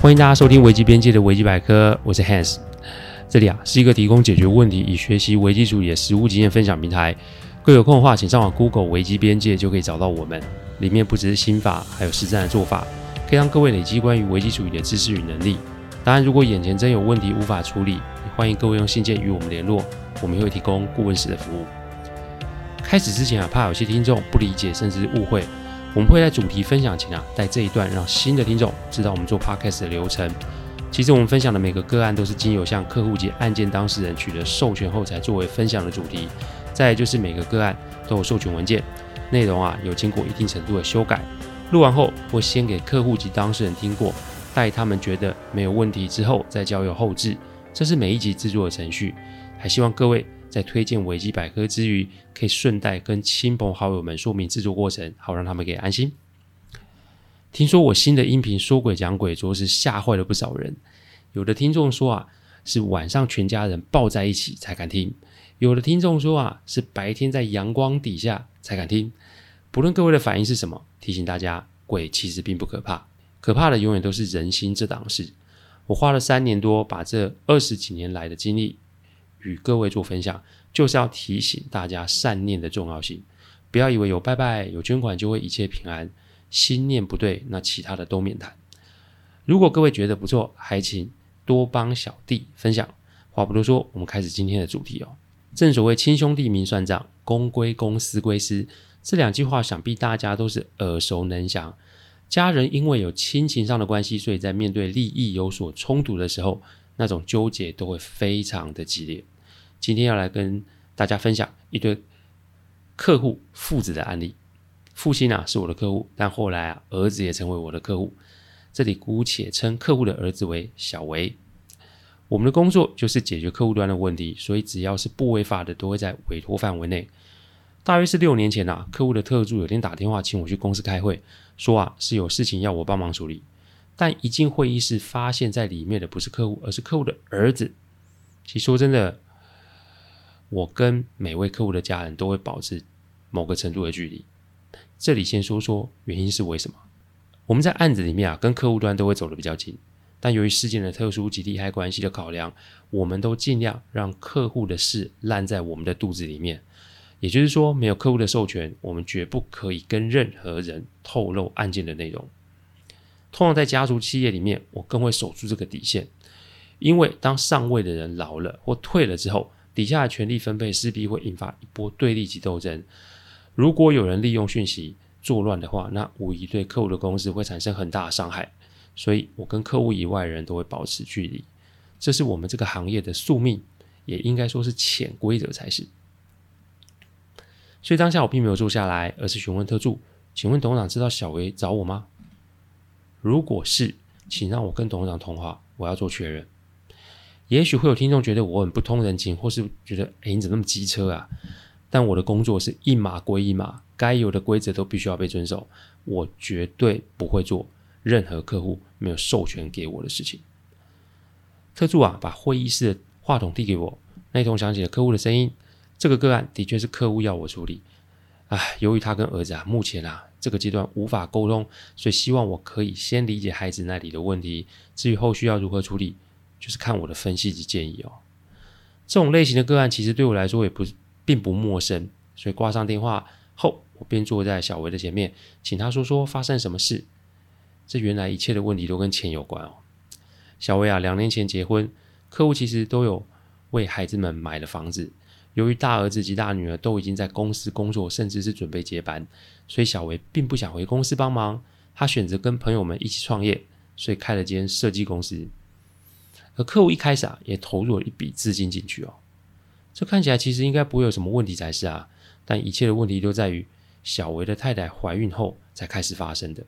欢迎大家收听危机边界的危机百科，我是 Hans。这里啊是一个提供解决问题与学习危机主义的实务经验分享平台。各位有空的话，请上网 Google 危机边界就可以找到我们。里面不只是心法，还有实战的做法，可以让各位累积关于危机主义的知识与能力。当然，如果眼前真有问题无法处理，也欢迎各位用信件与我们联络，我们也会提供顾问式的服务。开始之前啊，怕有些听众不理解甚至误会，我们会在主题分享前啊，带这一段，让新的听众知道我们做 Podcast 的流程。其实我们分享的每个个案都是经由向客户及案件当事人取得授权后才作为分享的主题。再就是每个个案都有授权文件，内容啊有经过一定程度的修改。录完后会先给客户及当事人听过，待他们觉得没有问题之后再交由后制。这是每一集制作的程序。还希望各位。在推荐维基百科之余，可以顺带跟亲朋好友们说明制作过程，好让他们可以安心。听说我新的音频说鬼讲鬼，着实吓坏了不少人。有的听众说啊，是晚上全家人抱在一起才敢听；有的听众说啊，是白天在阳光底下才敢听。不论各位的反应是什么，提醒大家，鬼其实并不可怕，可怕的永远都是人心这档事。我花了三年多，把这二十几年来的经历。与各位做分享，就是要提醒大家善念的重要性。不要以为有拜拜、有捐款就会一切平安，心念不对，那其他的都免谈。如果各位觉得不错，还请多帮小弟分享。话不多说，我们开始今天的主题哦。正所谓亲兄弟明算账，公归公，私归私，这两句话想必大家都是耳熟能详。家人因为有亲情上的关系，所以在面对利益有所冲突的时候，那种纠结都会非常的激烈。今天要来跟大家分享一对客户父子的案例。父亲啊是我的客户，但后来啊儿子也成为我的客户。这里姑且称客户的儿子为小维。我们的工作就是解决客户端的问题，所以只要是不违法的都会在委托范围内。大约是六年前啊，客户的特助有天打电话请我去公司开会，说啊是有事情要我帮忙处理。但一进会议室，发现在里面的不是客户，而是客户的儿子。其实说真的。我跟每位客户的家人都会保持某个程度的距离。这里先说说原因是为什么？我们在案子里面啊，跟客户端都会走得比较近，但由于事件的特殊及利害关系的考量，我们都尽量让客户的事烂在我们的肚子里面。也就是说，没有客户的授权，我们绝不可以跟任何人透露案件的内容。通常在家族企业里面，我更会守住这个底线，因为当上位的人老了或退了之后，底下的权力分配势必会引发一波对立及斗争。如果有人利用讯息作乱的话，那无疑对客户的公司会产生很大的伤害。所以我跟客户以外的人都会保持距离，这是我们这个行业的宿命，也应该说是潜规则才是。所以当下我并没有坐下来，而是询问特助：“请问董事长知道小维找我吗？如果是，请让我跟董事长通话，我要做确认。”也许会有听众觉得我很不通人情，或是觉得，哎，你怎么那么机车啊？但我的工作是一码归一码，该有的规则都必须要被遵守。我绝对不会做任何客户没有授权给我的事情。特助啊，把会议室的话筒递给我，那头响起了客户的声音。这个个案的确是客户要我处理。唉，由于他跟儿子啊，目前啊这个阶段无法沟通，所以希望我可以先理解孩子那里的问题，至于后续要如何处理。就是看我的分析及建议哦。这种类型的个案其实对我来说也不并不陌生，所以挂上电话后，我便坐在小维的前面，请他说说发生什么事。这原来一切的问题都跟钱有关哦。小维啊，两年前结婚，客户其实都有为孩子们买了房子。由于大儿子及大女儿都已经在公司工作，甚至是准备接班，所以小维并不想回公司帮忙，他选择跟朋友们一起创业，所以开了间设计公司。而客户一开始啊，也投入了一笔资金进去哦。这看起来其实应该不会有什么问题才是啊，但一切的问题都在于小维的太太怀孕后才开始发生的。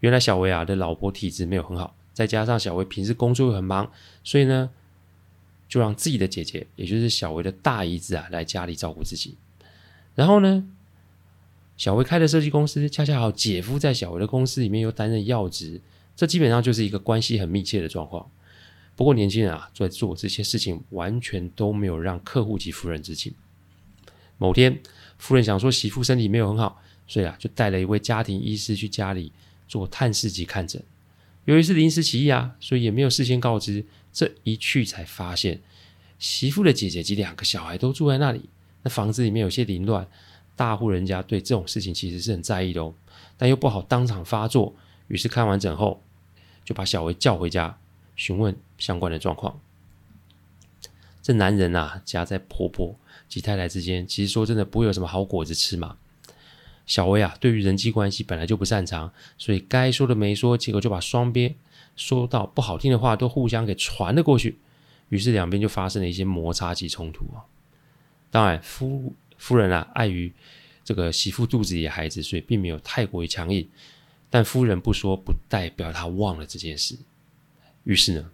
原来小维啊的老婆体质没有很好，再加上小维平时工作又很忙，所以呢，就让自己的姐姐，也就是小维的大姨子啊，来家里照顾自己。然后呢，小维开的设计公司，恰恰好姐夫在小维的公司里面又担任要职，这基本上就是一个关系很密切的状况。不过年轻人啊，在做这些事情，完全都没有让客户及夫人知情。某天，夫人想说媳妇身体没有很好，所以啊，就带了一位家庭医师去家里做探视及看诊。由于是临时起意啊，所以也没有事先告知。这一去才发现，媳妇的姐姐及两个小孩都住在那里。那房子里面有些凌乱，大户人家对这种事情其实是很在意的哦，但又不好当场发作。于是看完整后，就把小薇叫回家，询问相关的状况。这男人啊，夹在婆婆及太太之间，其实说真的不会有什么好果子吃嘛。小薇啊，对于人际关系本来就不擅长，所以该说的没说，结果就把双边说到不好听的话都互相给传了过去，于是两边就发生了一些摩擦及冲突啊。当然夫夫人啊，碍于这个媳妇肚子里的孩子，所以并没有太过于强硬。但夫人不说，不代表她忘了这件事。于是呢，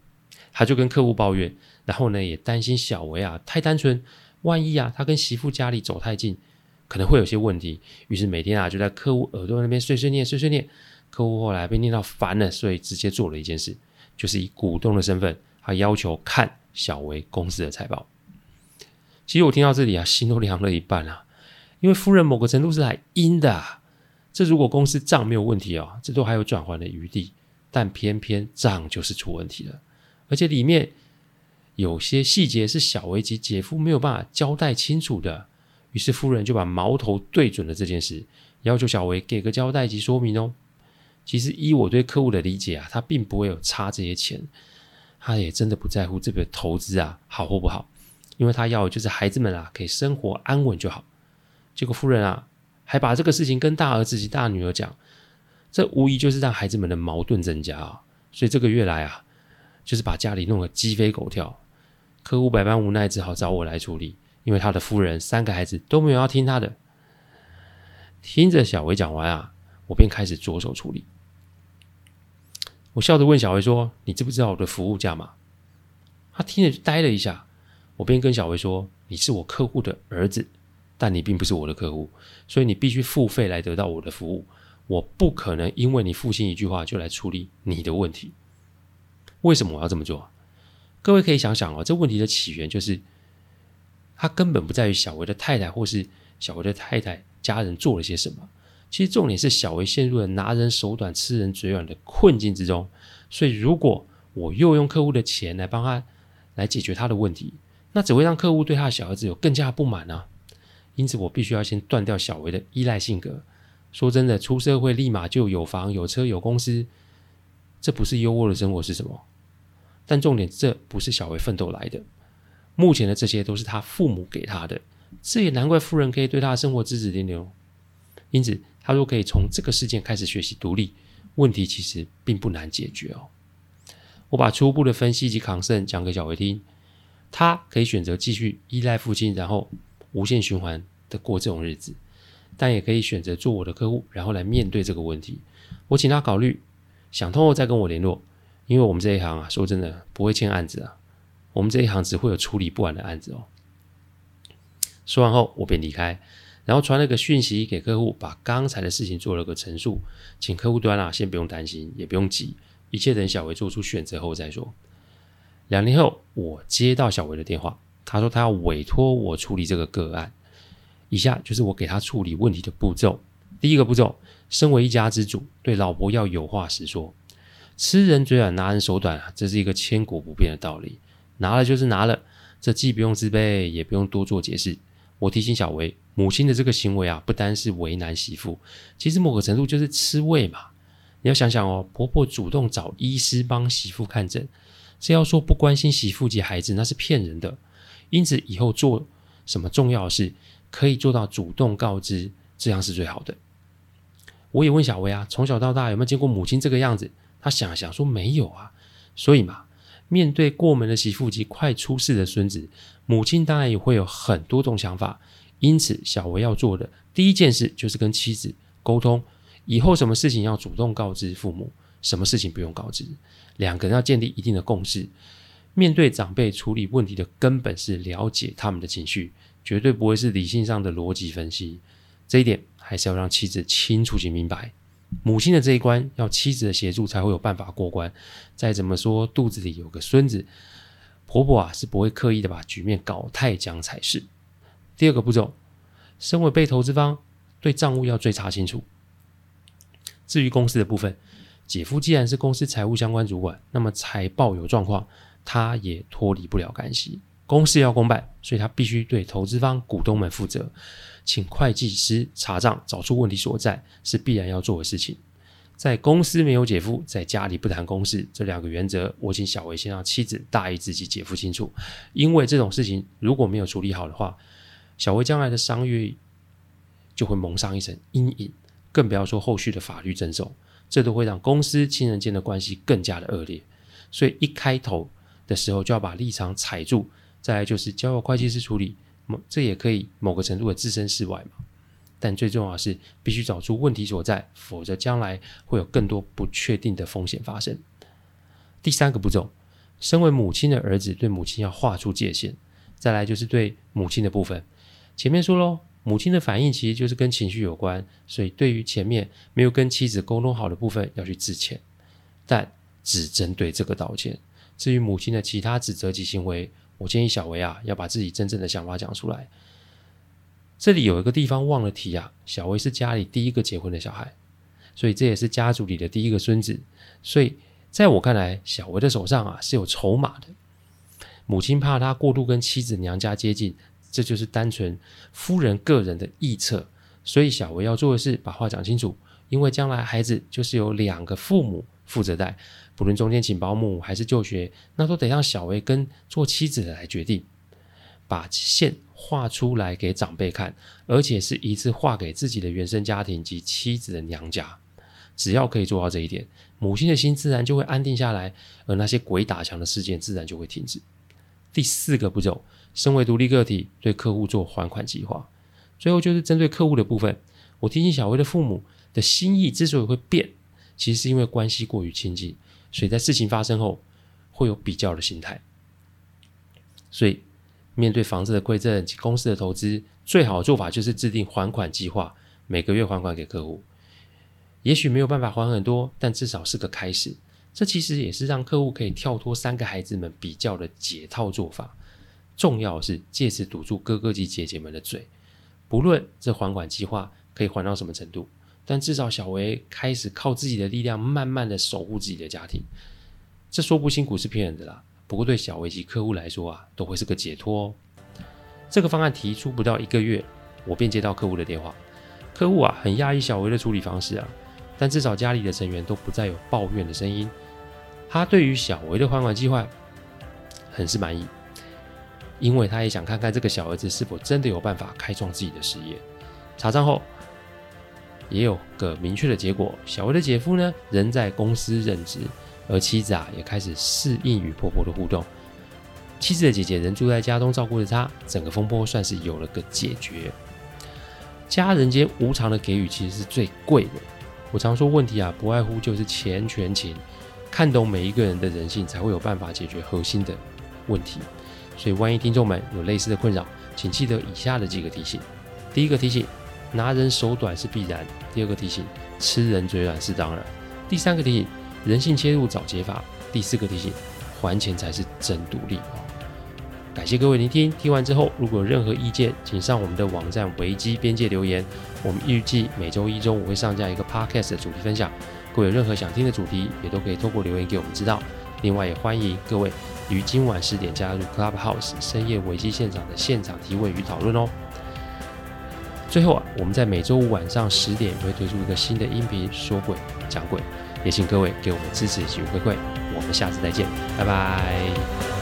他就跟客户抱怨，然后呢，也担心小维啊太单纯，万一啊他跟媳妇家里走太近。可能会有些问题，于是每天啊就在客户耳朵那边碎碎念、碎碎念。客户后来被念到烦了，所以直接做了一件事，就是以股东的身份，他要求看小薇公司的财报。其实我听到这里啊，心都凉了一半啊，因为夫人某个程度是来阴的啊。这如果公司账没有问题哦，这都还有转圜的余地，但偏偏账就是出问题了，而且里面有些细节是小薇及姐夫没有办法交代清楚的。于是夫人就把矛头对准了这件事，要求小薇给个交代及说明哦。其实依我对客户的理解啊，他并不会有差这些钱，他也真的不在乎这笔投资啊好或不好，因为他要的就是孩子们啊可以生活安稳就好。结果夫人啊还把这个事情跟大儿子及大女儿讲，这无疑就是让孩子们的矛盾增加啊。所以这个月来啊，就是把家里弄得鸡飞狗跳，客户百般无奈，只好找我来处理。因为他的夫人三个孩子都没有要听他的，听着小薇讲完啊，我便开始着手处理。我笑着问小薇说：“你知不知道我的服务价码？”他听着呆了一下。我便跟小薇说：“你是我客户的儿子，但你并不是我的客户，所以你必须付费来得到我的服务。我不可能因为你父亲一句话就来处理你的问题。为什么我要这么做？各位可以想想哦，这问题的起源就是。”他根本不在于小薇的太太或是小薇的太太家人做了些什么，其实重点是小维陷入了拿人手短、吃人嘴软的困境之中。所以，如果我又用客户的钱来帮他来解决他的问题，那只会让客户对他的小儿子有更加不满啊。因此，我必须要先断掉小维的依赖性格。说真的，出社会立马就有房有车有公司，这不是优渥的生活是什么？但重点，这不是小维奋斗来的。目前的这些都是他父母给他的，这也难怪夫人可以对他的生活指指点点。因此，他若可以从这个事件开始学习独立，问题其实并不难解决哦。我把初步的分析及抗胜讲给小薇听，他可以选择继续依赖父亲，然后无限循环的过这种日子，但也可以选择做我的客户，然后来面对这个问题。我请他考虑，想通后再跟我联络，因为我们这一行啊，说真的不会欠案子啊。我们这一行只会有处理不完的案子哦。说完后，我便离开，然后传了个讯息给客户，把刚才的事情做了个陈述，请客户端啊先不用担心，也不用急，一切等小维做出选择后再说。两年后，我接到小维的电话，他说他要委托我处理这个个案。以下就是我给他处理问题的步骤：第一个步骤，身为一家之主，对老婆要有话实说，吃人嘴软，拿人手短啊，这是一个千古不变的道理。拿了就是拿了，这既不用自卑，也不用多做解释。我提醒小薇，母亲的这个行为啊，不单是为难媳妇，其实某个程度就是吃味嘛。你要想想哦，婆婆主动找医师帮媳妇看诊，这要说不关心媳妇及孩子，那是骗人的。因此，以后做什么重要的事，可以做到主动告知，这样是最好的。我也问小薇啊，从小到大有没有见过母亲这个样子？她想了想说没有啊，所以嘛。面对过门的媳妇及快出世的孙子，母亲当然也会有很多种想法。因此，小薇要做的第一件事就是跟妻子沟通，以后什么事情要主动告知父母，什么事情不用告知。两个人要建立一定的共识。面对长辈，处理问题的根本是了解他们的情绪，绝对不会是理性上的逻辑分析。这一点还是要让妻子清楚及明白。母亲的这一关要妻子的协助才会有办法过关。再怎么说，肚子里有个孙子，婆婆啊是不会刻意的把局面搞太僵才是。第二个步骤，身为被投资方，对账务要最查清楚。至于公司的部分，姐夫既然是公司财务相关主管，那么财报有状况，他也脱离不了干系。公事要公办，所以他必须对投资方、股东们负责。请会计师查账，找出问题所在，是必然要做的事情。在公司没有姐夫，在家里不谈公事，这两个原则，我请小维先让妻子大意自己姐夫清楚。因为这种事情如果没有处理好的话，小维将来的商誉就会蒙上一层阴影，更不要说后续的法律争讼，这都会让公司亲人间的关系更加的恶劣。所以一开头的时候就要把立场踩住。再来就是交由会计师处理，这也可以某个程度的置身事外嘛。但最重要的是必须找出问题所在，否则将来会有更多不确定的风险发生。第三个步骤，身为母亲的儿子对母亲要划出界限。再来就是对母亲的部分，前面说喽，母亲的反应其实就是跟情绪有关，所以对于前面没有跟妻子沟通好的部分要去致歉，但只针对这个道歉。至于母亲的其他指责及行为，我建议小维啊，要把自己真正的想法讲出来。这里有一个地方忘了提啊，小维是家里第一个结婚的小孩，所以这也是家族里的第一个孙子。所以在我看来，小维的手上啊是有筹码的。母亲怕他过度跟妻子娘家接近，这就是单纯夫人个人的臆测。所以小维要做的是把话讲清楚，因为将来孩子就是由两个父母负责带。不论中间请保姆还是就学，那都得让小维跟做妻子的来决定，把线画出来给长辈看，而且是一次画给自己的原生家庭及妻子的娘家。只要可以做到这一点，母亲的心自然就会安定下来，而那些鬼打墙的事件自然就会停止。第四个步骤，身为独立个体，对客户做还款计划。最后就是针对客户的部分，我提醒小维的父母的心意之所以会变，其实是因为关系过于亲近。所以在事情发生后，会有比较的心态。所以面对房子的馈赠及公司的投资，最好的做法就是制定还款计划，每个月还款给客户。也许没有办法还很多，但至少是个开始。这其实也是让客户可以跳脱三个孩子们比较的解套做法。重要的是借此堵住哥哥及姐姐们的嘴，不论这还款计划可以还到什么程度。但至少小维开始靠自己的力量，慢慢的守护自己的家庭。这说不辛苦是骗人的啦。不过对小维及客户来说啊，都会是个解脱哦。这个方案提出不到一个月，我便接到客户的电话。客户啊，很讶异小维的处理方式啊，但至少家里的成员都不再有抱怨的声音。他对于小维的还款计划很是满意，因为他也想看看这个小儿子是否真的有办法开创自己的事业。查账后。也有个明确的结果，小薇的姐夫呢，仍在公司任职，而妻子啊也开始适应与婆婆的互动。妻子的姐姐仍住在家中照顾着她，整个风波算是有了个解决。家人间无偿的给予其实是最贵的。我常说问题啊，不外乎就是钱权情，看懂每一个人的人性，才会有办法解决核心的问题。所以，万一听众们有类似的困扰，请记得以下的几个提醒：第一个提醒。拿人手短是必然。第二个提醒，吃人嘴软是当然。第三个提醒，人性切入找解法。第四个提醒，还钱才是真独立。感谢各位聆听，听完之后如果有任何意见，请上我们的网站维基边界留言。我们预计每周一中午会上架一个 podcast 的主题分享。各位有任何想听的主题，也都可以透过留言给我们知道。另外也欢迎各位于今晚十点加入 Clubhouse 深夜维基现场的现场提问与讨论哦。最后啊，我们在每周五晚上十点会推出一个新的音频，说鬼讲鬼，也请各位给我们支持及回馈。我们下次再见，拜拜。